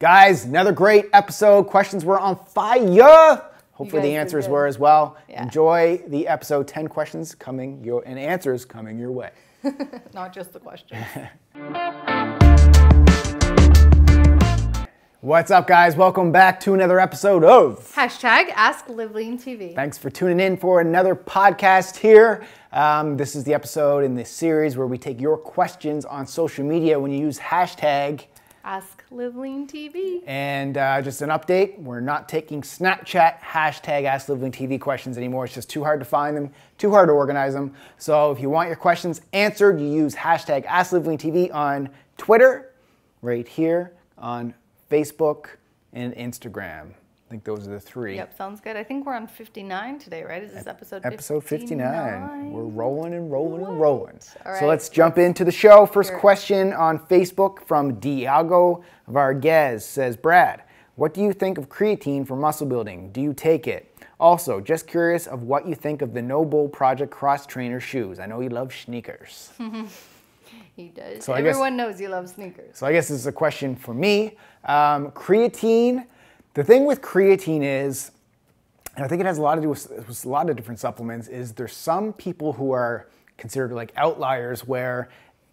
Guys, another great episode. Questions were on fire. Hopefully, the answers were as well. Yeah. Enjoy the episode 10 questions coming your and answers coming your way. Not just the question. What's up, guys? Welcome back to another episode of. Hashtag Ask Live Lean TV. Thanks for tuning in for another podcast here. Um, this is the episode in this series where we take your questions on social media when you use hashtag. Ask Live Lean TV. And uh, just an update, we're not taking Snapchat hashtag Ask Live Lean TV questions anymore. It's just too hard to find them, too hard to organize them. So if you want your questions answered, you use hashtag Ask Live Lean TV on Twitter, right here, on Facebook, and Instagram. I think those are the three. Yep, sounds good. I think we're on 59 today, right? Is this episode Episode 59. We're rolling and rolling and rolling. All So let's jump into the show. First Sure. question on Facebook from Diego Vargas says, Brad, what do you think of creatine for muscle building? Do you take it? Also, just curious of what you think of the NOBULL Project Cross Trainer shoes. I know you love sneakers. He does. So I guess- Everyone knows you love sneakers. So I guess this is a question for me. Um, creatine. The thing with creatine is, and I think it has a lot to do with, with a lot of different supplements. Is there's some people who are considered like outliers where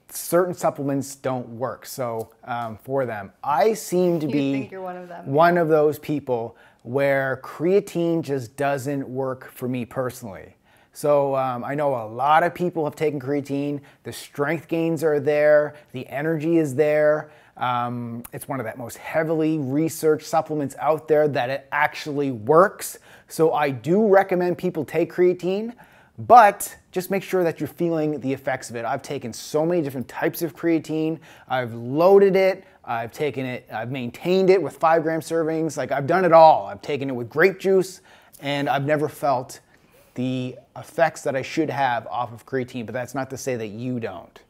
certain supplements don't work. So um, for them, I seem to You be one of them, one of those people where creatine just doesn't work for me personally. So um, I know a lot of people have taken creatine. The strength gains are there. The energy is there. Um, it's one of the most heavily researched supplements out there that it actually works. So I do recommend people take creatine, but just make sure that you're feeling the effects of it. I've taken so many different types of creatine. I've loaded it. I've taken it, I've maintained it with five gram servings. Like I've done it all. I've taken it with grape juice and I've never felt the effects that I should have off of creatine, but that's not to say that you don't.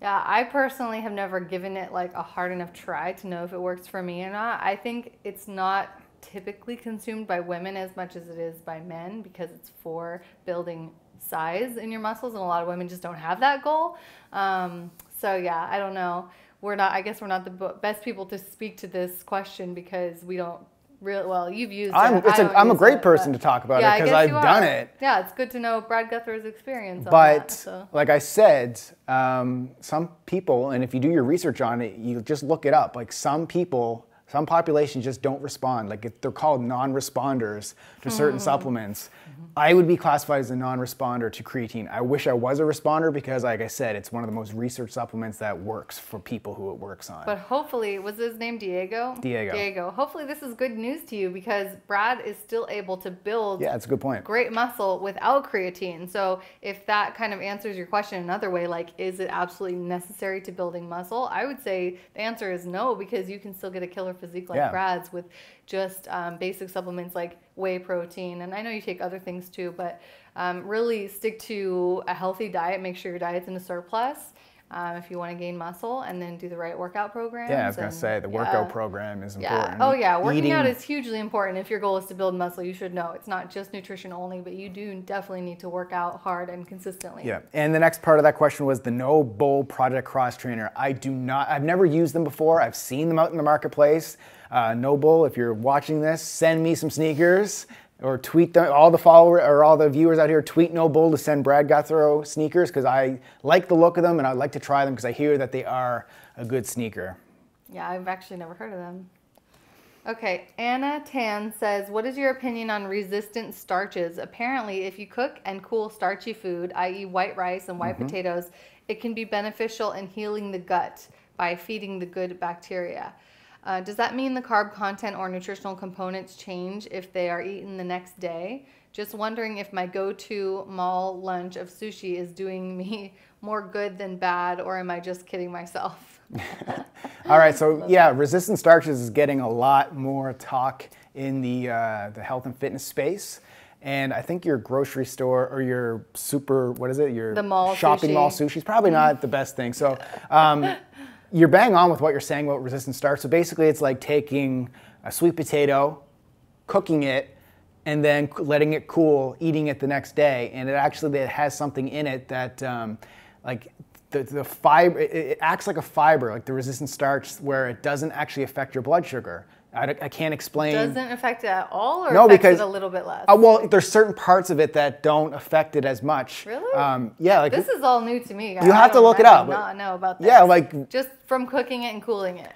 Yeah, I personally have never given it like a hard enough try to know if it works for me or not. I think it's not typically consumed by women as much as it is by men because it's for building size in your muscles, and a lot of women just don't have that goal. Um, so yeah, I don't know. We're not. I guess we're not the best people to speak to this question because we don't. Real well, you've used I'm- it. a- I'm a great it, person but- to talk about it Yeah, I 'cause guess I've done it. Yeah, it's good to know Brad Gouthro's experience. on But that, so. like I said, um, some people, and if you do your research on it, you just look it up. Like some people, some populations just don't respond. Like they're called non-responders to certain Hmm. supplements. I would be classified as a non-responder to creatine. I wish I was a responder because, like I said, it's one of the most researched supplements that works for people who it works on. But hopefully, was his name Diego? Diego. Diego. Hopefully, this is good news to you because Brad is still able to build yeah, that's a good point. great muscle without creatine. So, if that kind of answers your question another way, like, is it absolutely necessary to building muscle? I would say the answer is no because you can still get a killer physique like Yeah. Brad's with just um, basic supplements like whey protein. And I know you take other things too, but um, really stick to a healthy diet. Make sure your diet's in a surplus. Um, if you want to gain muscle, and then do the right workout program. Yeah, I was gonna say the workout yeah. program is Yeah. important. Oh, yeah. Working Eating- out is hugely important. If your goal is to build muscle, you should know it's not just nutrition only, but you do definitely need to work out hard and consistently. Yeah, and the next part of that question was the NOBULL Project Cross Trainer. I do not, I've never used them before. I've seen them out in the marketplace. Uh, NOBULL, if you're watching this, send me some sneakers or tweet them. All the followers or all the viewers out here, tweet NOBULL to send Brad Gouthro sneakers because I like the look of them and I'd like to try them because I hear that they are a good sneaker. Yeah, I've actually never heard of them. Okay, Anna Tan says, What is your opinion on resistant starches? Apparently, if you cook and cool starchy food, i.e., white rice and white potatoes, it can be beneficial in healing the gut by feeding the good bacteria. Uh, does that mean the carb content or nutritional components change if they are eaten the next day? Just wondering if my go to mall lunch of sushi is doing me more good than bad, or am I just kidding myself? All right, so yeah, resistant starches is getting a lot more talk in the uh, the health and fitness space, and I think your grocery store or your super what is it your The mall shopping sushi. mall sushi is probably not the best thing. So. Um, you're bang on with what you're saying about resistant starch. So basically, it's like taking a sweet potato, cooking it, and then letting it cool, eating it the next day, and it actually it has something in it that, um, like, the, the fiber it, it acts like a fiber, like the resistant starch, where it doesn't actually affect your blood sugar. I, I can't explain. Doesn't affect it at all, or No, affects because- it a little bit less. Uh, well, there's certain parts of it that don't affect it as much. Really? Um, yeah, like this is all new to me. guys. You have to look it up, not know about this. yeah, like just from cooking it and cooling it.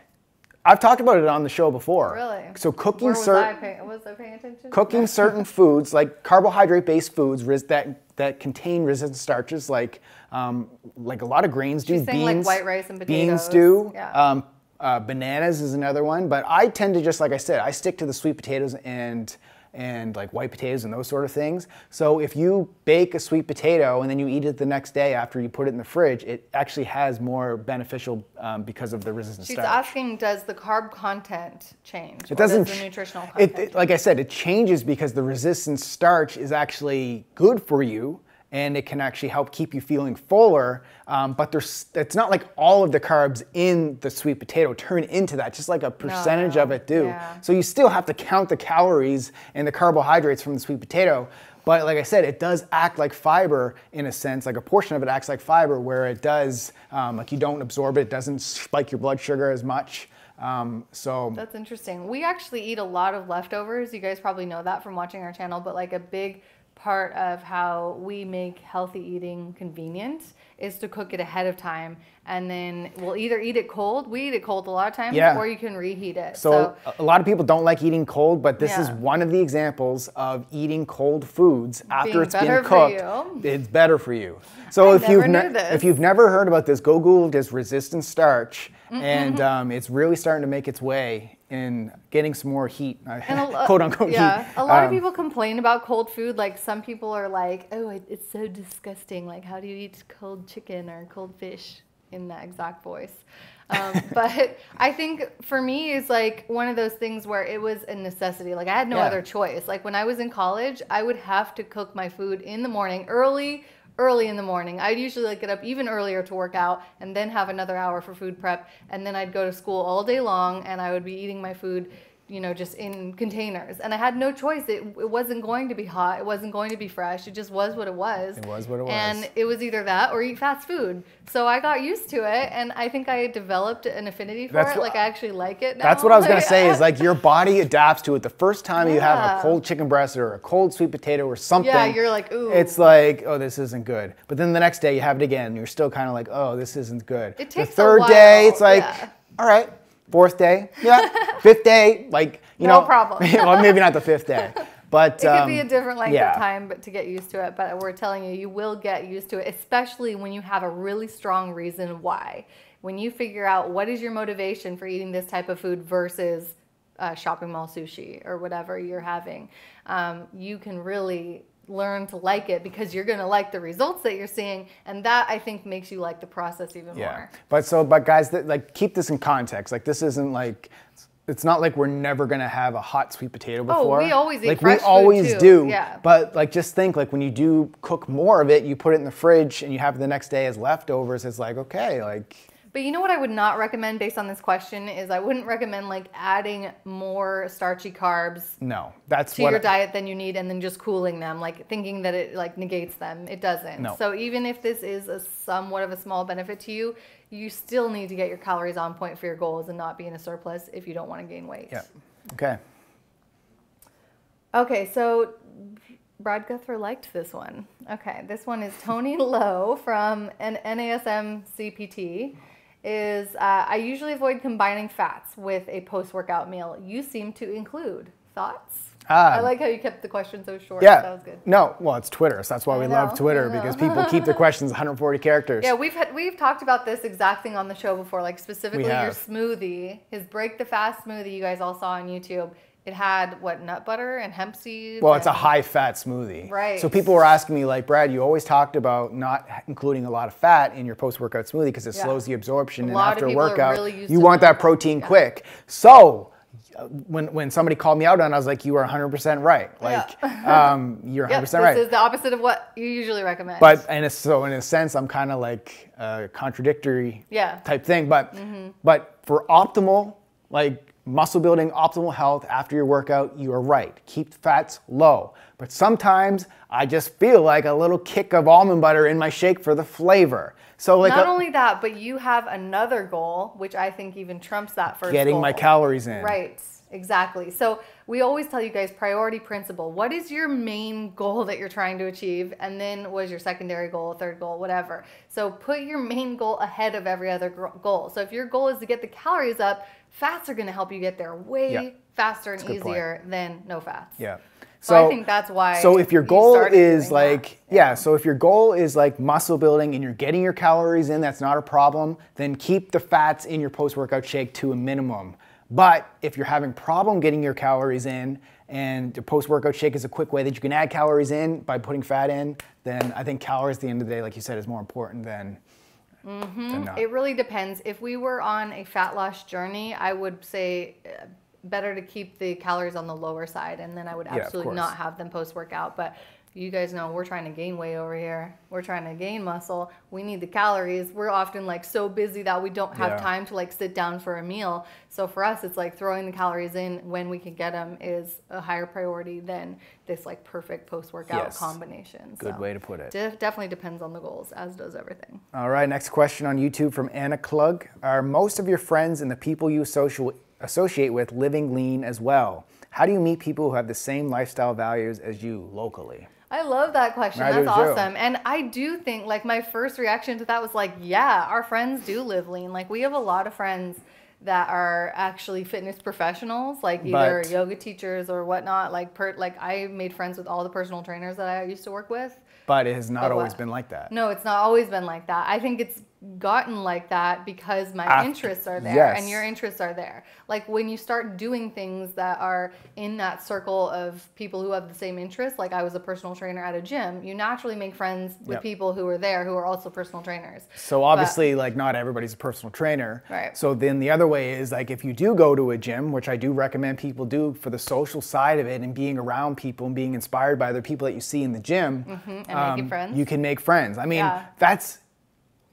I've talked about it on the show before. Really? So cooking Where was certain was I paying attention? cooking certain foods like carbohydrate-based foods that that contain resistant starches, like um, like a lot of grains do. She's saying, beans, like, white rice and Beans do. Yeah. Um, uh, bananas is another one, but I tend to just like I said, I stick to the sweet potatoes and and like white potatoes and those sort of things. So if you bake a sweet potato and then you eat it the next day after you put it in the fridge, it actually has more beneficial um, because of the resistant She's starch. asking, does the carb content change? It doesn't. Does the nutritional it- content. it- like I said, it changes because the resistant starch is actually good for you, and it can actually help keep you feeling fuller. Um, but there's, it's not like all of the carbs in the sweet potato turn into that. Just like a percentage no, of it do. yeah. So you still have to count the calories and the carbohydrates from the sweet potato. But like I said, it does act like fiber in a sense. Like a portion of it acts like fiber, where it does, um, like you don't absorb it, it doesn't spike your blood sugar as much. Um, so That's interesting. We actually eat a lot of leftovers. You guys probably know that from watching our channel, but like a big part of how we make healthy eating convenient is to cook it ahead of time and then we'll either eat it cold. We eat it cold a lot of times Yeah. or you can reheat it. So, a lot of people don't like eating cold, but this is one of the examples of eating cold foods after Being it's been cooked. It's better for you. So I if you've never knew this. if you've never heard about this, go Google this resistant starch, and um, it's really starting to make its way in getting some more heat, And lo- quote unquote yeah, heat. a lot of Um, people complain about cold food. Like some people are like, "Oh, it, it's so disgusting. Like, how do you eat cold chicken or cold fish?" In that exact voice. Um, but I think for me, it's like one of those things where it was a necessity. Like I had no Yeah. other choice. Like when I was in college, I would have to cook my food in the morning, early, early in the morning. I'd usually like get up even earlier to work out, and then have another hour for food prep, and then I'd go to school all day long, and I would be eating my food you know, just in containers. And I had no choice. It, it wasn't going to be hot. It wasn't going to be fresh. It just was what it was. It was what it was. And it was either that or eat fast food. So I got used to it. And I think I developed an affinity for That's it. what- like I actually like it now. That's what I was gonna say. Is like your body adapts to it. The first time you have a cold chicken breast or a cold sweet potato or something, Yeah, you're like, ooh. It's like, oh, this isn't good. But then the next day you have it again, you're still kind of like, oh, this isn't good. It takes a the third day, it's like, yeah. all right. Fourth day, yeah. Fifth day, like you know No know, problem. well, maybe not the fifth day, but It um, could be a different length yeah. of time but to get used to it, but we're telling you, you will get used to it, especially when you have a really strong reason why. When you figure out what is your motivation for eating this type of food versus uh, shopping mall sushi or whatever you're having, um, you can really learn to like it because you're going to like the results that you're seeing, and that I think makes you like the process even Yeah. more. But so, but guys, that, like keep this in context. Like this isn't like. It's not like we're never gonna have a hot sweet potato oh, before. Oh, we always eat like fresh we food, always too. do. Yeah. But like just think like when you do cook more of it, you put it in the fridge and you have it the next day as leftovers. It's like okay, like But you know what I would not recommend based on this question is I wouldn't recommend like adding more starchy carbs no, that's to your I- diet than you need and then just cooling them like thinking that it like negates them it doesn't No. so even if this is a somewhat of a small benefit to you you still need to get your calories on point for your goals and not be in a surplus if you don't want to gain weight Yeah. Okay. okay so brad gouthro liked this one okay this one is tony lowe from an nasm cpt is uh, i usually avoid combining fats with a post-workout meal you seem to include thoughts Ah. i like how you kept the question so short Yeah. that was good No, well, it's Twitter, so that's why we love Twitter because people keep their questions 140 characters. Yeah, we've had, we've talked about this exact thing on the show before, like specifically your smoothie, his break the fast smoothie you guys all saw on YouTube. It had what nut butter and hemp seeds. Well, it's a high fat smoothie. Right. So people were asking me, like, Brad, you always talked about not including a lot of fat in your post workout smoothie because it Yeah. slows the absorption. A and after a people are workout, really you want that. protein Yeah. quick. So when, when somebody called me out on it, I was like, you are 100% right. Like, um, you're 100% Yep, this right. is the opposite of what you usually recommend. But and so in a sense, I'm kind of like a contradictory Yeah. type thing. But but for optimal like muscle building, optimal health after your workout, you are right. Keep fats low. But sometimes I just feel like a little kick of almond butter in my shake for the flavor. So like Not a- only that, but you have another goal, which I think even trumps that first getting goal. my calories in. Right, exactly. So we always tell you guys priority principle. What is your main goal that you're trying to achieve? And then what is your secondary goal, third goal, whatever. So put your main goal ahead of every other goal. So if your goal is to get the calories up, fats are going to help you get there way Yeah. faster and good point. easier than no fats. Yeah. So I think that's why So if your goal started is like yeah. so if your goal is like muscle building and you're getting your calories in, that's not a problem. Then keep the fats in your post-workout shake to a minimum. But if you're having problem getting your calories in and the post-workout shake is a quick way that you can add calories in by putting fat in, then I think calories at the end of the day, like you said, is more important than, than not. It really depends. If we were on a fat loss journey, I would say uh, better to keep the calories on the lower side, and then I would of absolutely not have them post workout. But you guys know we're trying to gain weight over here. We're trying to gain muscle. We need the calories. We're often like so busy that we don't have Yeah. time to like sit down for a meal. So for us, it's like throwing the calories in when we can get them is a higher priority than this like perfect post workout Yes. combination. Good So way to put it. def- definitely depends on the goals, as does everything. All right, next question on YouTube from Anna Klug. Are most of your friends and the people you social associate with living lean as well? How do you meet people who have the same lifestyle values as you locally? I love that question. I That's too. awesome. And I do think like my first reaction to that was like, yeah, our friends do live lean. Like we have a lot of friends that are actually fitness professionals, like either But- yoga teachers or whatnot. Like per like I made friends with all the personal trainers that I used to work with. But it has not But always what? been like that. No, it's not always been like that. I think it's gotten like that because my After- interests are there yes. and your interests are there. Like when you start doing things that are in that circle of people who have the same interests, like I was a personal trainer at a gym, you naturally make friends with Yep. people who are there who are also personal trainers. So obviously, like not everybody's a personal trainer. Right. So then the other way is like if you do go to a gym, which I do recommend people do for the social side of it and being around people and being inspired by other people that you see in the gym, and making friends. Um, you can make friends. I mean, Yeah. that's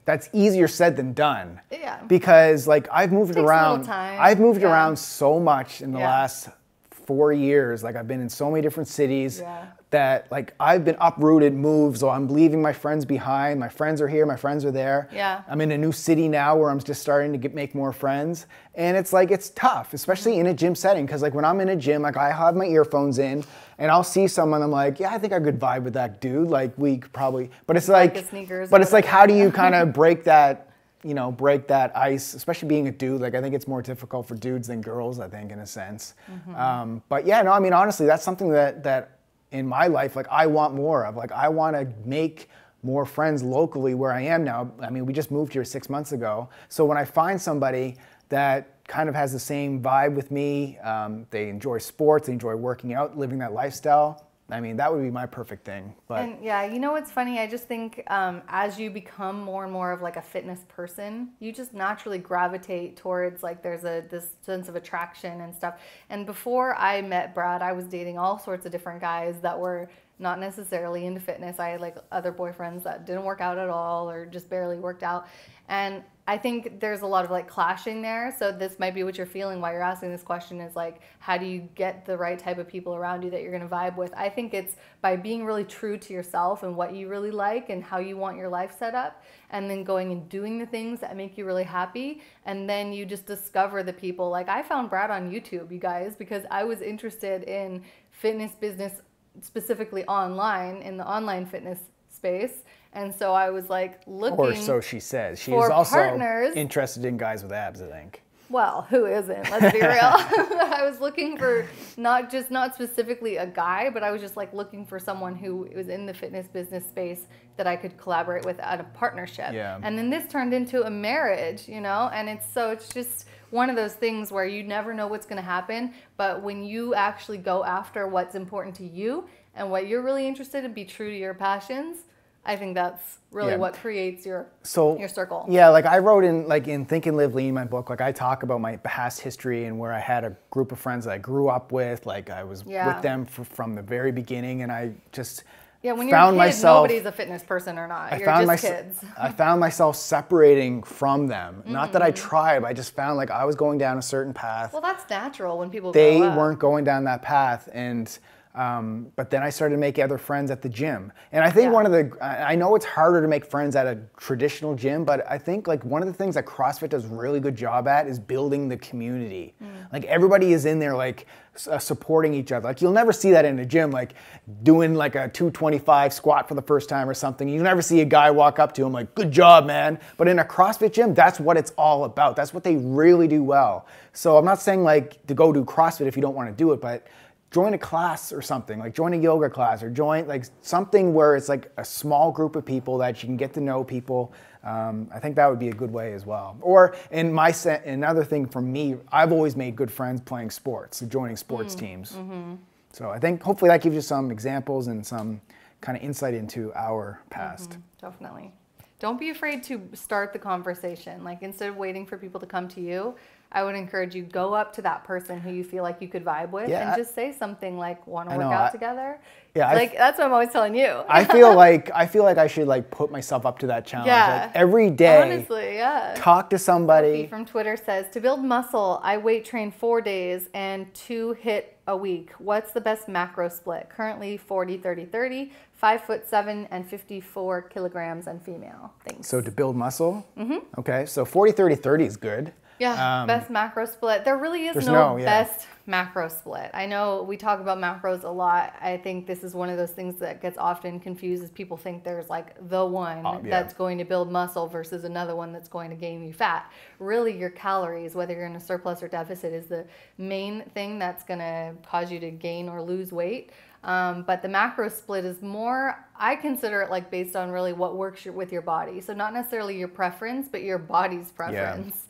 that's easier said than done. Yeah. Because like I've moved Takes a little around. time, I've moved yeah. around so much in the Yeah. last four years. Like I've been in so many different cities Yeah. that like I've been uprooted, moved. So I'm leaving my friends behind. My friends are here. My friends are there. Yeah. I'm in a new city now where I'm just starting to get make more friends, and it's like it's tough, especially mm-hmm. in a gym setting. Because like when I'm in a gym, like I have my earphones in, and I'll see someone, I'm like, yeah, I think I could vibe with that dude. Like we could probably, but it's like, sneakers but it's like, how do you kind of break that? You know, break that ice, especially being a dude. Like I think it's more difficult for dudes than girls. I think in a sense. Mm-hmm. Um, but yeah, no, I mean honestly, that's something that that in my life, like I want more of. Like I want to make more friends locally where I am now. I mean, we just moved here six months ago. So when I find somebody that kind of has the same vibe with me, um, they enjoy sports, they enjoy working out, living that lifestyle. I mean, that would be my perfect thing. But And yeah, you know what's funny? I just think um, as you become more and more of like a fitness person, you just naturally gravitate towards like there's a this sense of attraction and stuff. And before I met Brad, I was dating all sorts of different guys that were not necessarily into fitness. I had like other boyfriends that didn't work out at all or just barely worked out. And I think there's a lot of like clashing there. So this might be what you're feeling while you're asking this question is like, how do you get the right type of people around you that you're going to vibe with? I think it's by being really true to yourself and what you really like and how you want your life set up, and then going and doing the things that make you really happy. And then you just discover the people. Like I found Brad on YouTube, you guys, because I was interested in fitness business specifically online in the online fitness space. And so I was like looking. or so she says. She's for also partners. interested in guys with abs. I think. Well, who isn't? Let's be real. I was looking for not just not specifically a guy, but I was just like looking for someone who was in the fitness business space that I could collaborate with at a partnership. Yeah. And then this turned into a marriage, you know, and it's so it's just one of those things where you never know what's going to happen, but when you actually go after what's important to you and what you're really interested in, be true to your passions. I think that's really Yeah. what creates your so your circle. Yeah, like I wrote in like in Think and Live Lean, my book. Like I talk about my past history and where I had a group of friends that I grew up with. Like I was Yeah. with them f from the very beginning, and I just Yeah, when you're found a kid, myself. nobody's a fitness person or not. I you're found just myself. kids. I found myself separating from them. Not that I Mm-hmm. tried, but I just found like I was going down a certain path. Well, that's natural when people they weren't going down that path and um, but then I started to make other friends at the gym. And I think Yeah. one of the, I know it's harder to make friends at a traditional gym, but I think like one of the things that CrossFit does a really good job at is building the community. Mm. Like everybody is in there like uh, supporting each other. Like you'll never see that in a gym, like doing like a 225 squat for the first time or something. You never see a guy walk up to him like, good job, man. But in a CrossFit gym, that's what it's all about. That's what they really do well. So I'm not saying like to go do CrossFit if you don't want to do it, but join a class or something like join a yoga class or join like something where it's like a small group of people that you can get to know people. Um, i think that would be a good way as well. Or in my set another thing for me i've always made good friends playing sports so joining sports mm. teams. Mm-hmm. So i think hopefully that gives you some examples and some kind of insight into our past. Mm-hmm. Definitely. Don't be afraid to start the conversation. Like instead of waiting for people to come to you, I would encourage you go up to that person who you feel like you could vibe with Yeah, and just say something like want to work out I- together. Yeah, I- like that's what I'm always telling you. i feel like i feel like i should like put myself up to that challenge Yeah. like every day Honestly, yeah. talk to Sophie somebody from Twitter says to build muscle, I weight train four days and two hit a week. What's the best macro split? Currently 40, 30, 30, five foot seven and 54 kilograms and female. Thanks. so to build muscle mm-hmm. okay so 40 30 30 is good yeah, um, best macro split. There really is no, no, yeah. best macro split. I know we talk about macros a lot. I think this is one of those things that gets often confused as people think there's like the one Oh, yeah. that's going to build muscle versus another one that's going to gain you fat. Really your calories, whether you're in a surplus or deficit is the main thing that's going to cause you to gain or lose weight. Um, but the macro split is more, I consider it like based on really what works your, with your body. So not necessarily your preference, but your body's preference.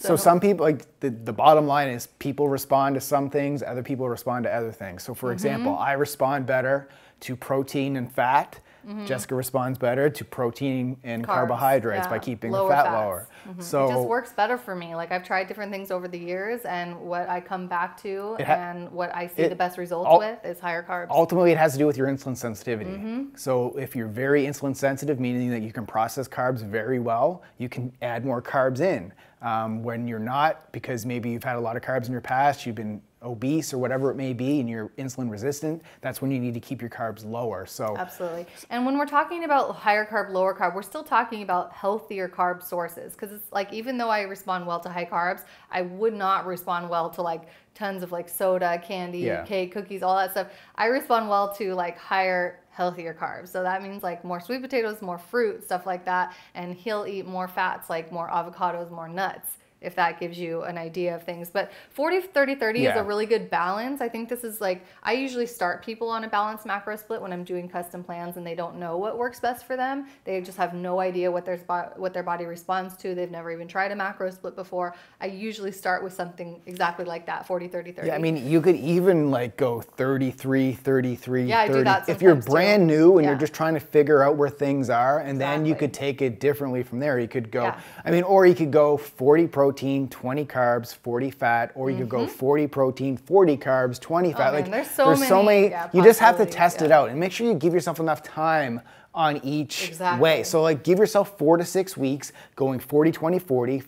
So some people like the, the bottom line is people respond to some things, other people respond to other things. So for example, I respond better to protein and fat. Jessica responds better to protein and. Carbs, carbohydrates by keeping Lower the fat fats. lower. Mhm. So it just works better for me. Like I've tried different things over the years, and what I come back to and what I see it- the best results ul- with is higher carbs. ultimately it has to do with your insulin sensitivity. Mm-hmm. So if you're very insulin sensitive, meaning that you can process carbs very well, you can add more carbs in. Um, when you're not, because maybe you've had a lot of carbs in your past, you've been obese or whatever it may be, and you're insulin resistant, that's when you need to keep your carbs lower. So Absolutely. And when we're talking about higher carb, lower carb, we're still talking about healthier carb sources. Because it's like, even though I respond well to high carbs, I would not respond well to like tons of like soda, candy, Yeah. cake, cookies, all that stuff. I respond well to like higher, healthier carbs. So that means like more sweet potatoes, more fruit, stuff like that. And he'll eat more fats, like more avocados, more nuts. If that gives you an idea of things. But 40, 30, 30 is a really good balance. I think this is like, I usually start people on a balanced macro split when I'm doing custom plans and they don't know what works best for them. They just have no idea what their, what their body responds to. They've never even tried a macro split before. I usually start with something exactly like that 40, 30, 30. Yeah, I mean, you could even like go 33, 33, Yeah, I do 30. that if you're sometimes, too. brand new and Yeah. you're just trying to figure out where things are, and then you could take it differently from there. You could go, Yeah. I mean, or you could go 40 protein, 20 carbs, 40 fat, or you could go 40 protein, 40 carbs, 20 fat. Mm-hmm. Oh, man, like there's so many, yeah, you just have to test it out and make sure you give yourself enough time on each Exactly. way. So like give yourself 4 to 6 weeks going 40 20 40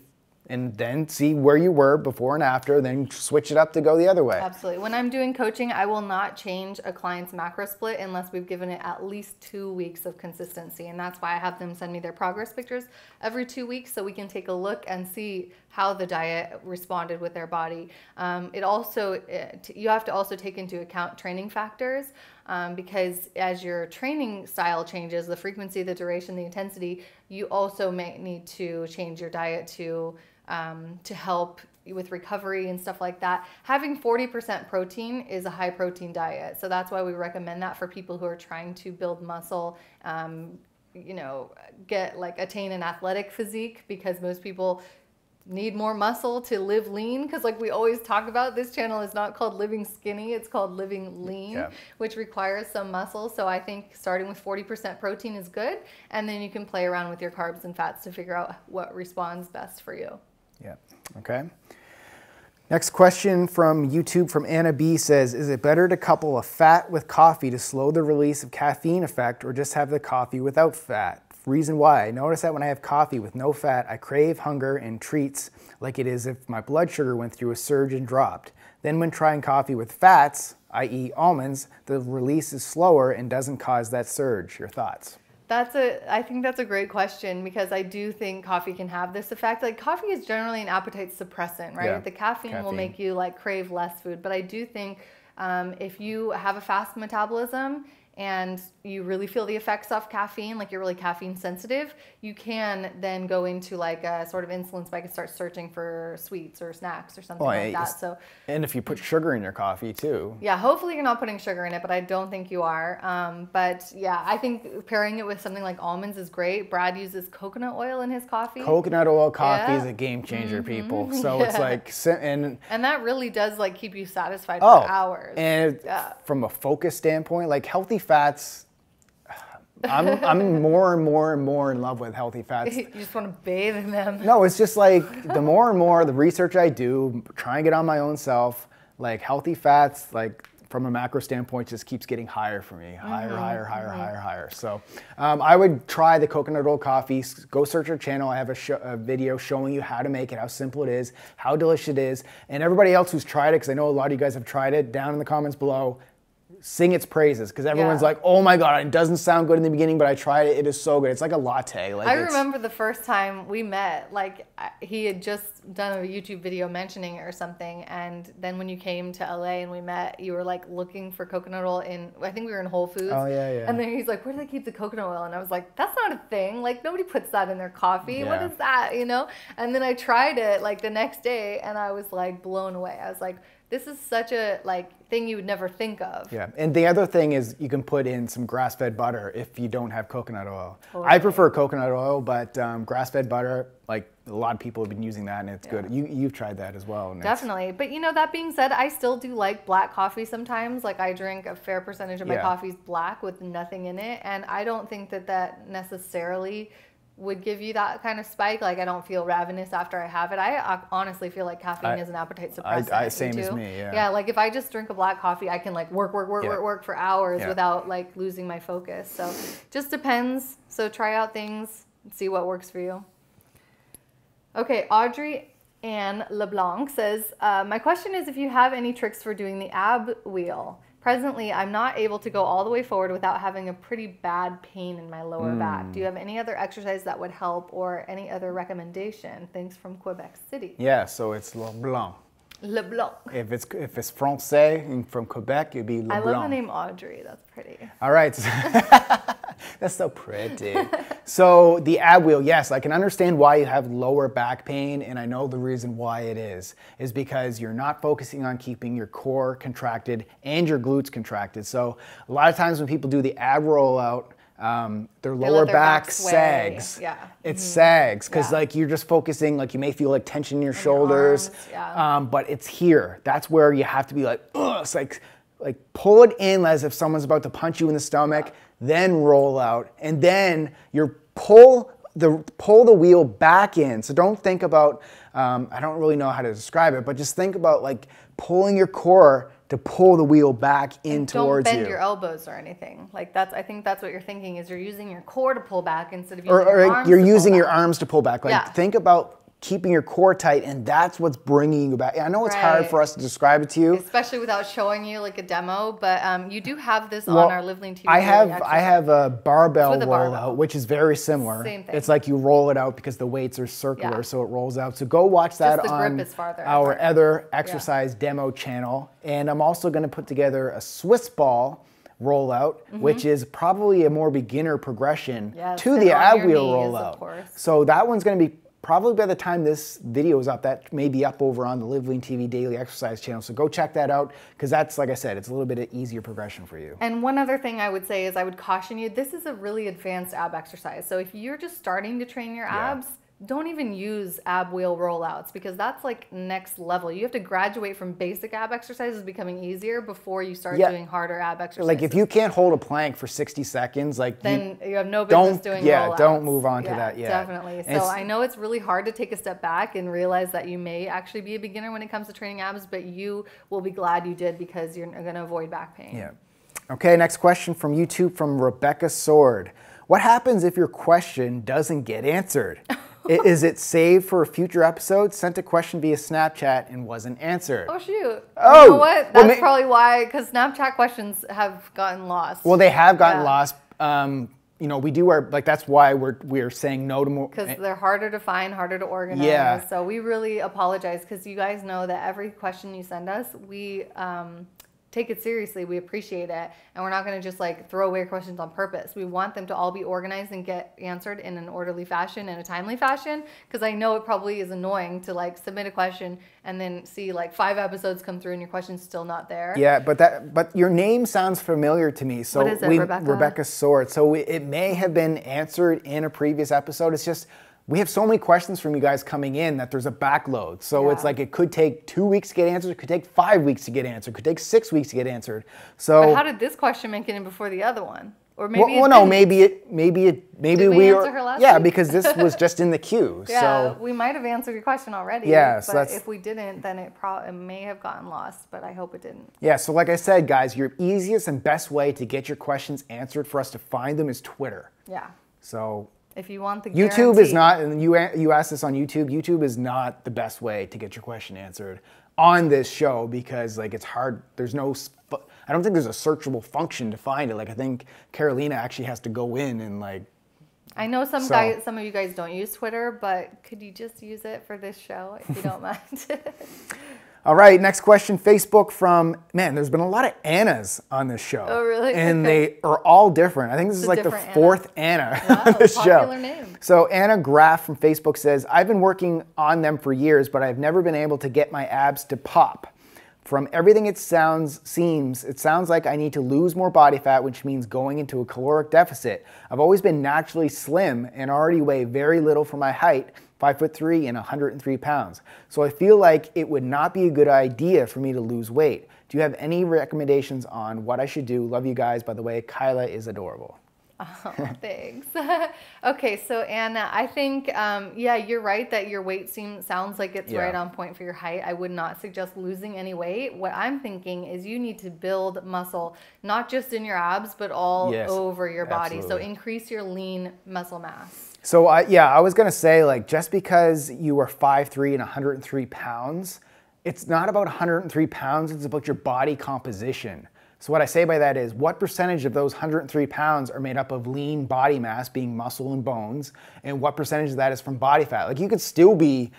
and then see where you were before and after, then switch it up to go the other way. Absolutely. When I'm doing coaching, I will not change a client's macro split unless we've given it at least two weeks of consistency. And that's why I have them send me their progress pictures every two weeks so we can take a look and see how the diet responded with their body. Um, it also, it, you have to also take into account training factors um, because as your training style changes, the frequency, the duration, the intensity, you also may need to change your diet to um, to help with recovery and stuff like that. Having 40% protein is a high protein diet. So that's why we recommend that for people who are trying to build muscle, um, you know, get like attain an athletic physique because most people need more muscle to live lean because like we always talk about this channel is not called living skinny it's called living lean Yeah. which requires some muscle so i think starting with 40% protein is good and then you can play around with your carbs and fats to figure out what responds best for you Yeah. Okay. Next question from YouTube from Anna B says, is it better to couple a fat with coffee to slow the release of caffeine effect or just have the coffee without fat? Reason why, I notice that when I have coffee with no fat, I crave hunger and treats like it is if my blood sugar went through a surge and dropped. Then when trying coffee with fats, i.e. almonds, the release is slower and doesn't cause that surge. Your thoughts? That's a I think that's a great question because I do think coffee can have this effect. Like coffee is generally an appetite suppressant, right? Yeah. The caffeine, will make you like crave less food, but I do think um, if you have a fast metabolism and you really feel the effects of caffeine, like you're really caffeine sensitive, you can then go into like a sort of insulin spike and start searching for sweets or snacks or something Well, like that. So And if you put sugar in your coffee too. yeah, hopefully you're not putting sugar in it, but I don't think you are. Um, but yeah, I think pairing it with something like almonds is great. Brad uses coconut oil in his coffee. Coconut oil coffee Yeah. Mm-hmm. is a game changer, people. So it's like, and and that really does like keep you satisfied oh, for hours. and Yeah. from a focus standpoint, like healthy fats, I'm I'm more and more and more in love with healthy fats. you just want to bathe in them. No, it's just like the more and more the research I do, trying it on my own self, like healthy fats, like from a macro standpoint, just keeps getting higher for me, higher, Mm-hmm, higher, higher, higher, higher. So um, I would try the coconut oil coffee. Go search our channel. I have a, a video showing you how to make it, how simple it is, how delicious it is, and everybody else who's tried it, because I know a lot of you guys have tried it. Down in the comments below, sing its praises because everyone's Yeah. like, "Oh my god, it doesn't sound good in the beginning, but I tried it. It is so good. It's like a latte." Like I remember the first time we met, like he had just done a YouTube video mentioning it or something, and then when you came to LA and we met, you were like looking for coconut oil in, I think we were in Whole Foods. Oh, yeah, yeah. And then he's like, "Where do they keep the coconut oil?" And I was like, "That's not a thing. Like nobody puts that in their coffee. What Yeah. is that? You know?" And then I tried it like the next day, and I was like blown away. I was like, "This is such a like thing you would never think of." Yeah, and the other thing is you can put in some grass-fed butter if you don't have coconut oil. I prefer coconut oil, but um, grass-fed butter, like a lot of people have been using that, and it's good. You you've tried that as well. Definitely. But you know, that being said, I still do like black coffee sometimes. Like I drink a fair percentage of my Yeah. coffee's black with nothing in it. And I don't think that that necessarily would give you that kind of spike. Like I don't feel ravenous after I have it. I uh, honestly feel like caffeine I- is an appetite suppressant. I- You same as me, yeah. Yeah, like if I just drink a black coffee, I can like work, work, work, Yeah. work, work for hours Yeah. without like losing my focus. So just depends. So try out things, see what works for you. Okay, Audrey Ann LeBlanc says, uh, My question is if you have any tricks for doing the ab wheel. Presently, I'm not able to go all the way forward without having a pretty bad pain in my lower back. Do you hmm. have any other exercise that would help or any other recommendation? Thanks from Quebec City. Yeah, so it's Le Blanc. LeBlanc. If it's if it's Francais and from Quebec, it'd be Le I love the name Audrey. That's pretty. All right. That's so pretty. so the ab wheel, yes, I can understand why you have lower back pain, and I know the reason why it is, is because you're not focusing on keeping your core contracted and your glutes contracted. So a lot of times when people do the ab rollout, um, their lower their back, back sags. Yeah. It sags because Yeah. like you're just focusing, like you may feel like tension in your shoulders, arms, yeah. um, but it's here. That's where you have to be like, Ugh, it's like, like pull it in as if someone's about to punch you in the stomach, then roll out, and then you're pull the pull the wheel back in. So don't think about. Um, I don't really know how to describe it, but just think about like pulling your core to pull the wheel back in towards you. Don't bend you. your elbows or anything. Like that's. I think that's what you're thinking is you're using your core to pull back instead of using or, your arms you're to pull using your back. arms to pull back. Like Yeah. think about keeping your core tight, and that's what's bringing you back. I know it's hard for us to describe it to you. especially without showing you like a demo. But um, you do have this Well, on our Live Lean TV. I have I have a barbell It's with a rollout, barbell. which is very similar. Same thing. It's like you roll it out because the weights are circular, Yeah. so it rolls out. So go watch that on our other exercise demo channel. And I'm also going to put together a Swiss ball rollout, which is probably a more beginner progression. Yes, to the ab wheel rollout. So that one's going to be probably by the time this video is up, that may be up over on the Live Lean TV Daily Exercise channel. So go check that out because that's, like I said, it's a little bit of easier progression for you. And one other thing I would say is I would caution you. This is a really advanced ab exercise. So if you're just starting to train your Yeah. Don't even use ab wheel rollouts because that's like next level. You have to graduate from basic ab exercises becoming easier before you start Yeah. doing harder ab exercises. Like if you can't hold a plank for 60 seconds, like then you, have no business don't- doing yeah, rollouts. don't move on to that yet. Definitely. And So I know it's really hard to take a step back and realize that you may actually be a beginner when it comes to training abs, but you will be glad you did because you're going to avoid back pain. Yeah. Okay, next question from YouTube from Rebecca Sword. What happens if your question doesn't get answered? Is it saved for a future episode? Sent a question via Snapchat and wasn't answered. Oh shoot! Oh, you know what? well, That's ma- probably why, because Snapchat questions have gotten lost. Well, they have gotten Yeah. lost. Um, you know, we do our like that's why we're we're saying no to more. because they're harder to find, harder to organize. Yeah. So we really apologize because you guys know that every question you send us, we um, take it seriously. We appreciate it, and we're not going to just like throw away questions on purpose. We want them to all be organized and get answered in an orderly fashion and a timely fashion. Because I know it probably is annoying to like submit a question and then see like five episodes come through and your question's still not there. Yeah, but that but your name sounds familiar to me. So What is it, we, Rebecca? Sword. So we, it may have been answered in a previous episode. It's just we have so many questions from you guys coming in that there's a backload. So it's like it could take two weeks to get answered. It could take five weeks to get answered. It could take six weeks to get answered. But So how did this question make it in before the other one? Or maybe well, well, no, maybe it maybe it maybe Did we we answer are- her last yeah week? because this was just in the queue. Yeah, So we might have answered your question already. Yeah, so but that's- if we didn't, then it probably it may have gotten lost. But I hope it didn't. Yeah, so like I said, guys, your easiest and best way to get your questions answered for us to find them is Twitter. Yeah, So if you want the YouTube is not, and you you asked this on YouTube. YouTube is not the best way to get your question answered on this show because like it's hard. There's no, I don't think there's a searchable function to find it. Like I think Carolina actually has to go in and like, I know some So- guys, some of you guys don't use Twitter, but could you just use it for this show if you don't mind? all right, next question. Facebook from man. There's been a lot of Annas on this show. Oh, really? And they are all different. I think this is like the Anna. fourth Anna Wow, on this show. name. So Anna Graff from Facebook says, I've been working on them for years, but I've never been able to get my abs to pop. From everything it sounds seems, it sounds like I need to lose more body fat, which means going into a caloric deficit. I've always been naturally slim and already weigh very little for my height, five foot three and 103 pounds. So I feel like it would not be a good idea for me to lose weight. Do you have any recommendations on what I should do? Love you guys. By the way, Kyla is adorable. Oh, thanks. okay, so Anna, I think um, yeah, you're right that your weight seems sounds like it's Yeah. right on point for your height. I would not suggest losing any weight. What I'm thinking is you need to build muscle, not just in your abs, but all Yes, over your body. So increase your lean muscle mass. So I, yeah, I was gonna say like just because you are 5'3 and 103 pounds, it's not about 103 pounds, it's about your body composition. So what I say by that is what percentage of those 103 pounds are made up of lean body mass, being muscle and bones, and what percentage of that is from body fat? Like you could still be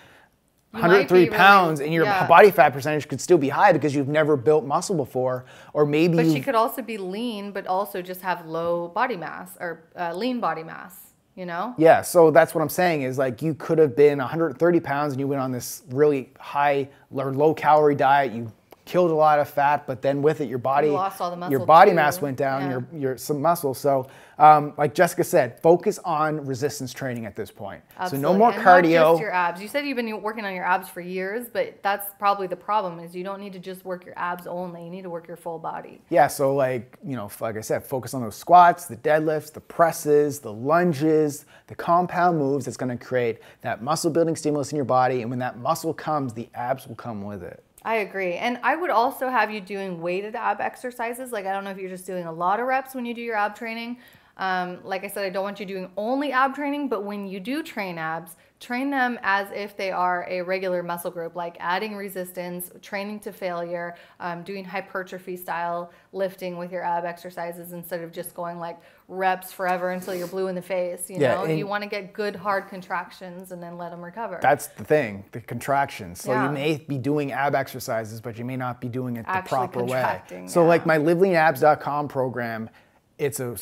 might 103 be really- pounds and your yeah. body fat percentage could still be high because you've never built muscle before, or maybe But she could also be lean, but also just have low body mass or uh, lean body mass. You know? Yeah, so that's what I'm saying is like you could have been 130 pounds and you went on this really high or low calorie diet. You killed a lot of fat, but then with it, your body lost all the your body too. mass went down. Yeah. Your your some muscle. So um, like Jessica said, focus on resistance training at this point. So no more And cardio. Your abs. You said you've been working on your abs for years, but that's probably the problem. Is you don't need to just work your abs only. You need to work your full body. Yeah, so like, you know, like I said, focus on those squats, the deadlifts, the presses, the lunges, the compound moves that's gonna create that muscle building stimulus in your body. And when that muscle comes, the abs will come with it. I agree. And I would also have you doing weighted ab exercises. Like, I don't know if you're just doing a lot of reps when you do your ab training. Um, like I said, I don't want you doing only ab training, but when you do train abs, train them as if they are a regular muscle group, like adding resistance, training to failure, um, doing hypertrophy style lifting with your ab exercises instead of just going like reps forever until you're blue in the face. You Yeah, know, you want to get good hard contractions and then let them recover. That's the thing, the contractions. So Yeah. you may be doing ab exercises, but you may not be doing it the Actually proper way. So yeah. like my liveleanabs.com program, it's a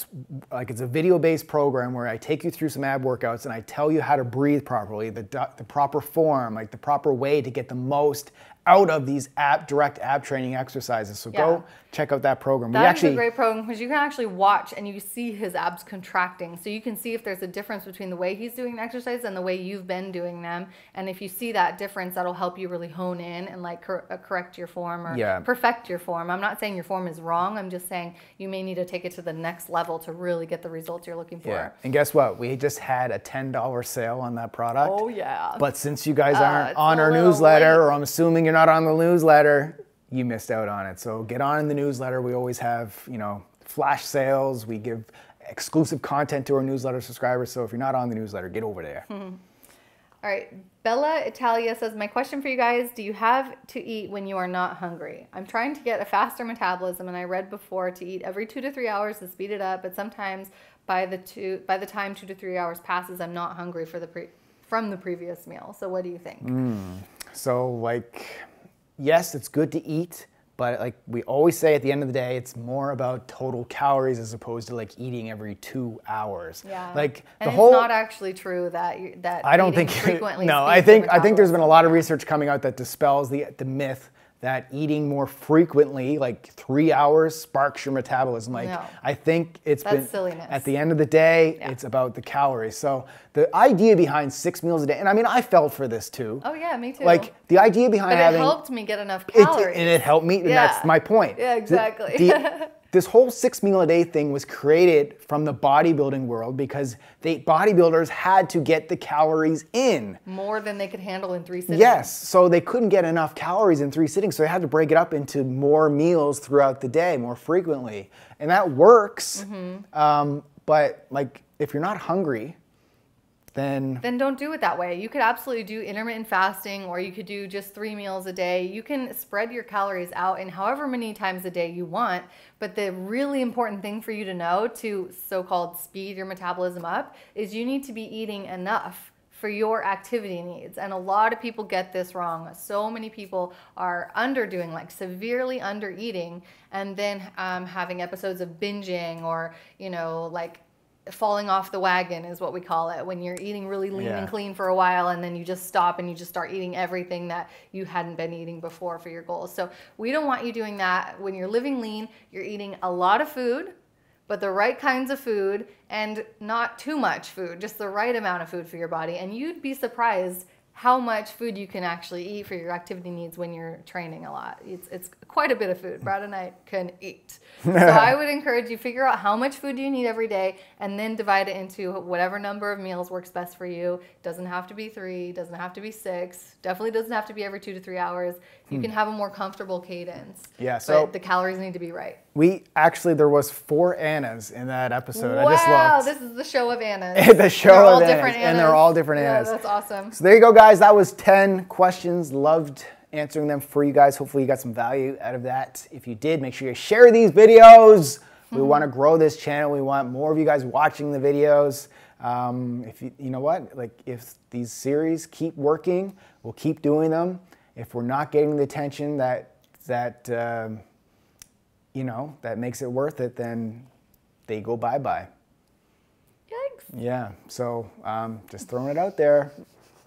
like it's a video-based program where I take you through some ab workouts and I tell you how to breathe properly, the the proper form, like the proper way to get the most out of these ab direct ab training exercises. So Yeah. go check out that program. we That is actually a great program because you can actually watch and you see his abs contracting. So you can see if there's a difference between the way he's doing the exercise and the way you've been doing them. And if you see that difference, that'll help you really hone in and like cor- uh, correct your form or Yeah. perfect your form. I'm not saying your form is wrong. I'm just saying you may need to take it to the next level to really get the results you're looking for. yeah. And guess what? We just had a ten dollar sale on that product. Oh yeah. But since you guys Uh, aren't it's on our newsletter, late. or I'm assuming you're not on the newsletter, you missed out on it. So get on the newsletter. We always have, you know, flash sales. We give exclusive content to our newsletter subscribers. So if you're not on the newsletter, get over there. Hmm. All right. Bella Italia says, My question for you guys Do you have to eat when you are not hungry? I'm trying to get a faster metabolism, and I read before to eat every two to three hours to speed it up, but sometimes by the two by the time two to three hours passes, I'm not hungry for the pre- from the previous meal. So what do you think? So, like, yes, it's good to eat, but like we always say at the end of the day, it's more about total calories as opposed to like eating every two hours. Yeah. Like and the it's whole. It's not actually true that you, that I don't think. frequently. no, I think I think there's been a lot of research coming out that dispels the the myth that eating more frequently, like three hours, sparks your metabolism. Like No. I think it's That's been silliness. at the end of the day, Yeah. it's about the calories. So the idea behind six meals a day, and I mean I fell for this too. Oh yeah, me too. Like the idea behind but it having helped me get enough it, calories. and it helped me, and that's my point. Yeah, The- exactly. the- this whole six meal a day thing was created from the bodybuilding world because the bodybuilders had to get the calories in. More than they could handle in three sittings. Yes, so they couldn't get enough calories in three sittings, so they had to break it up into more meals throughout the day, more frequently, and that works. Mm-hmm. Um, but like, if you're not hungry, then then don't do it that way. You could absolutely do intermittent fasting or you could do just three meals a day. You can spread your calories out in however many times a day you want. But the really important thing for you to know to so called speed your metabolism up is you need to be eating enough for your activity needs. And a lot of people get this wrong. So many people are underdoing, like severely under eating, and then um, having episodes of binging or, you know, like falling off the wagon is what we call it when you're eating really lean Yeah. and clean for a while and then you just stop and you just start eating everything that you hadn't been eating before for your goals. So we don't want you doing that. When you're living lean, you're eating a lot of food, but the right kinds of food and not too much food, just the right amount of food for your body. And you'd be surprised how much food you can actually eat for your activity needs when you're training a lot. It's, it's quite a bit of food. Brad and I can eat. So I would encourage you figure out how much food you need every day and then divide it into whatever number of meals works best for you. Doesn't have to be three, doesn't have to be six, definitely doesn't have to be every two to three hours. You hmm. can have a more comfortable cadence. Yeah, so- but the calories need to be right. we actually there was four Annas in that episode. I wow, just looked. this is the show of Annas. The show they're all of different Annas, and they're all different Yeah, Annas. that's awesome. So there you go, guys. That was 10 questions. Loved answering them for you guys. Hopefully, you got some value out of that. If you did, make sure you share these videos. We Hmm. want to grow this channel. We want more of you guys watching the videos. Um, if you, you know what, like if these series keep working, we'll keep doing them. If we're not getting the attention that that um, you know that makes it worth it, then they go bye bye. Yikes. Yeah. So um, just throwing it out there.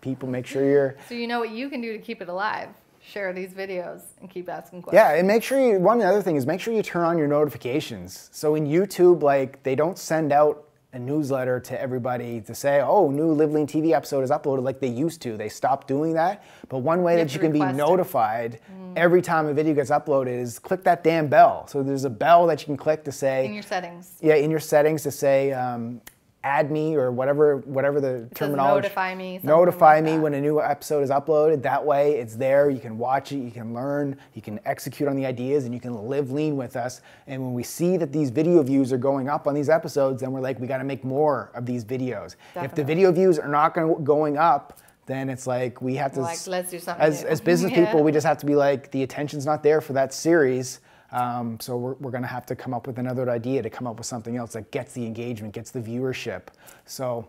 People, make sure you're. So you know what you can do to keep it alive? Share these videos and keep asking questions. Yeah, and make sure you. One other thing is make sure you turn on your notifications. So in YouTube, like they don't send out a newsletter to everybody to say, "Oh, new Live Lean TV episode is uploaded," like they used to. They stopped doing that. But one way that you can be notified every time a video gets uploaded is click that damn bell. So there's a bell that you can click to say, In your settings. yeah, in your settings to say. Um, add me or whatever whatever the says terminology notify me, notify like me that. when a new episode is uploaded. That way it's there. You can watch it. You can learn. You can execute on the ideas and you can live lean with us. And when we see that these video views are going up on these episodes then we're like we got to make more of these videos. If the video views are not going going up then it's like we have to Like, let's do something as, as business Yeah. people we just have to be like the attention's not there for that series um, so we're, we're going to have to come up with another idea to come up with something else that gets the engagement gets the viewership so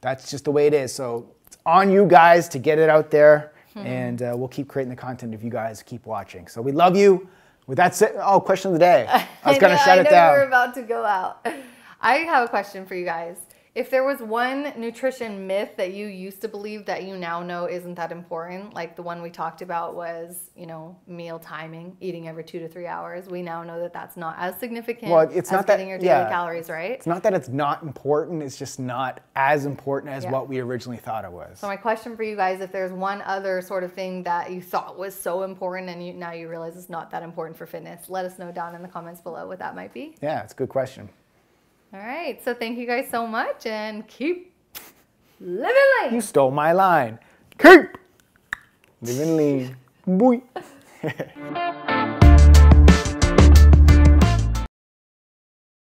that's just the way it is so it's on you guys to get it out there Hmm. and uh, we'll keep creating the content if you guys keep watching so we love you with that said oh question of the day i was going to shut I it know down We're about to go out. I have a question for you guys. If there was one nutrition myth that you used to believe that you now know isn't that important, like the one we talked about was, you know, meal timing, eating every two to three hours. We now know that that's not as significant Well, it's as not that- your daily yeah. calories, right? It's not that it's not important, it's just not as important as Yeah. what we originally thought it was. So my question for you guys, if there's one other sort of thing that you thought was so important and you, now you realize it's not that important for fitness, let us know down in the comments below what that might be. Yeah, it's a good question. All right. So thank you guys so much and keep living life. You stole my line. Keep living lean. Boy.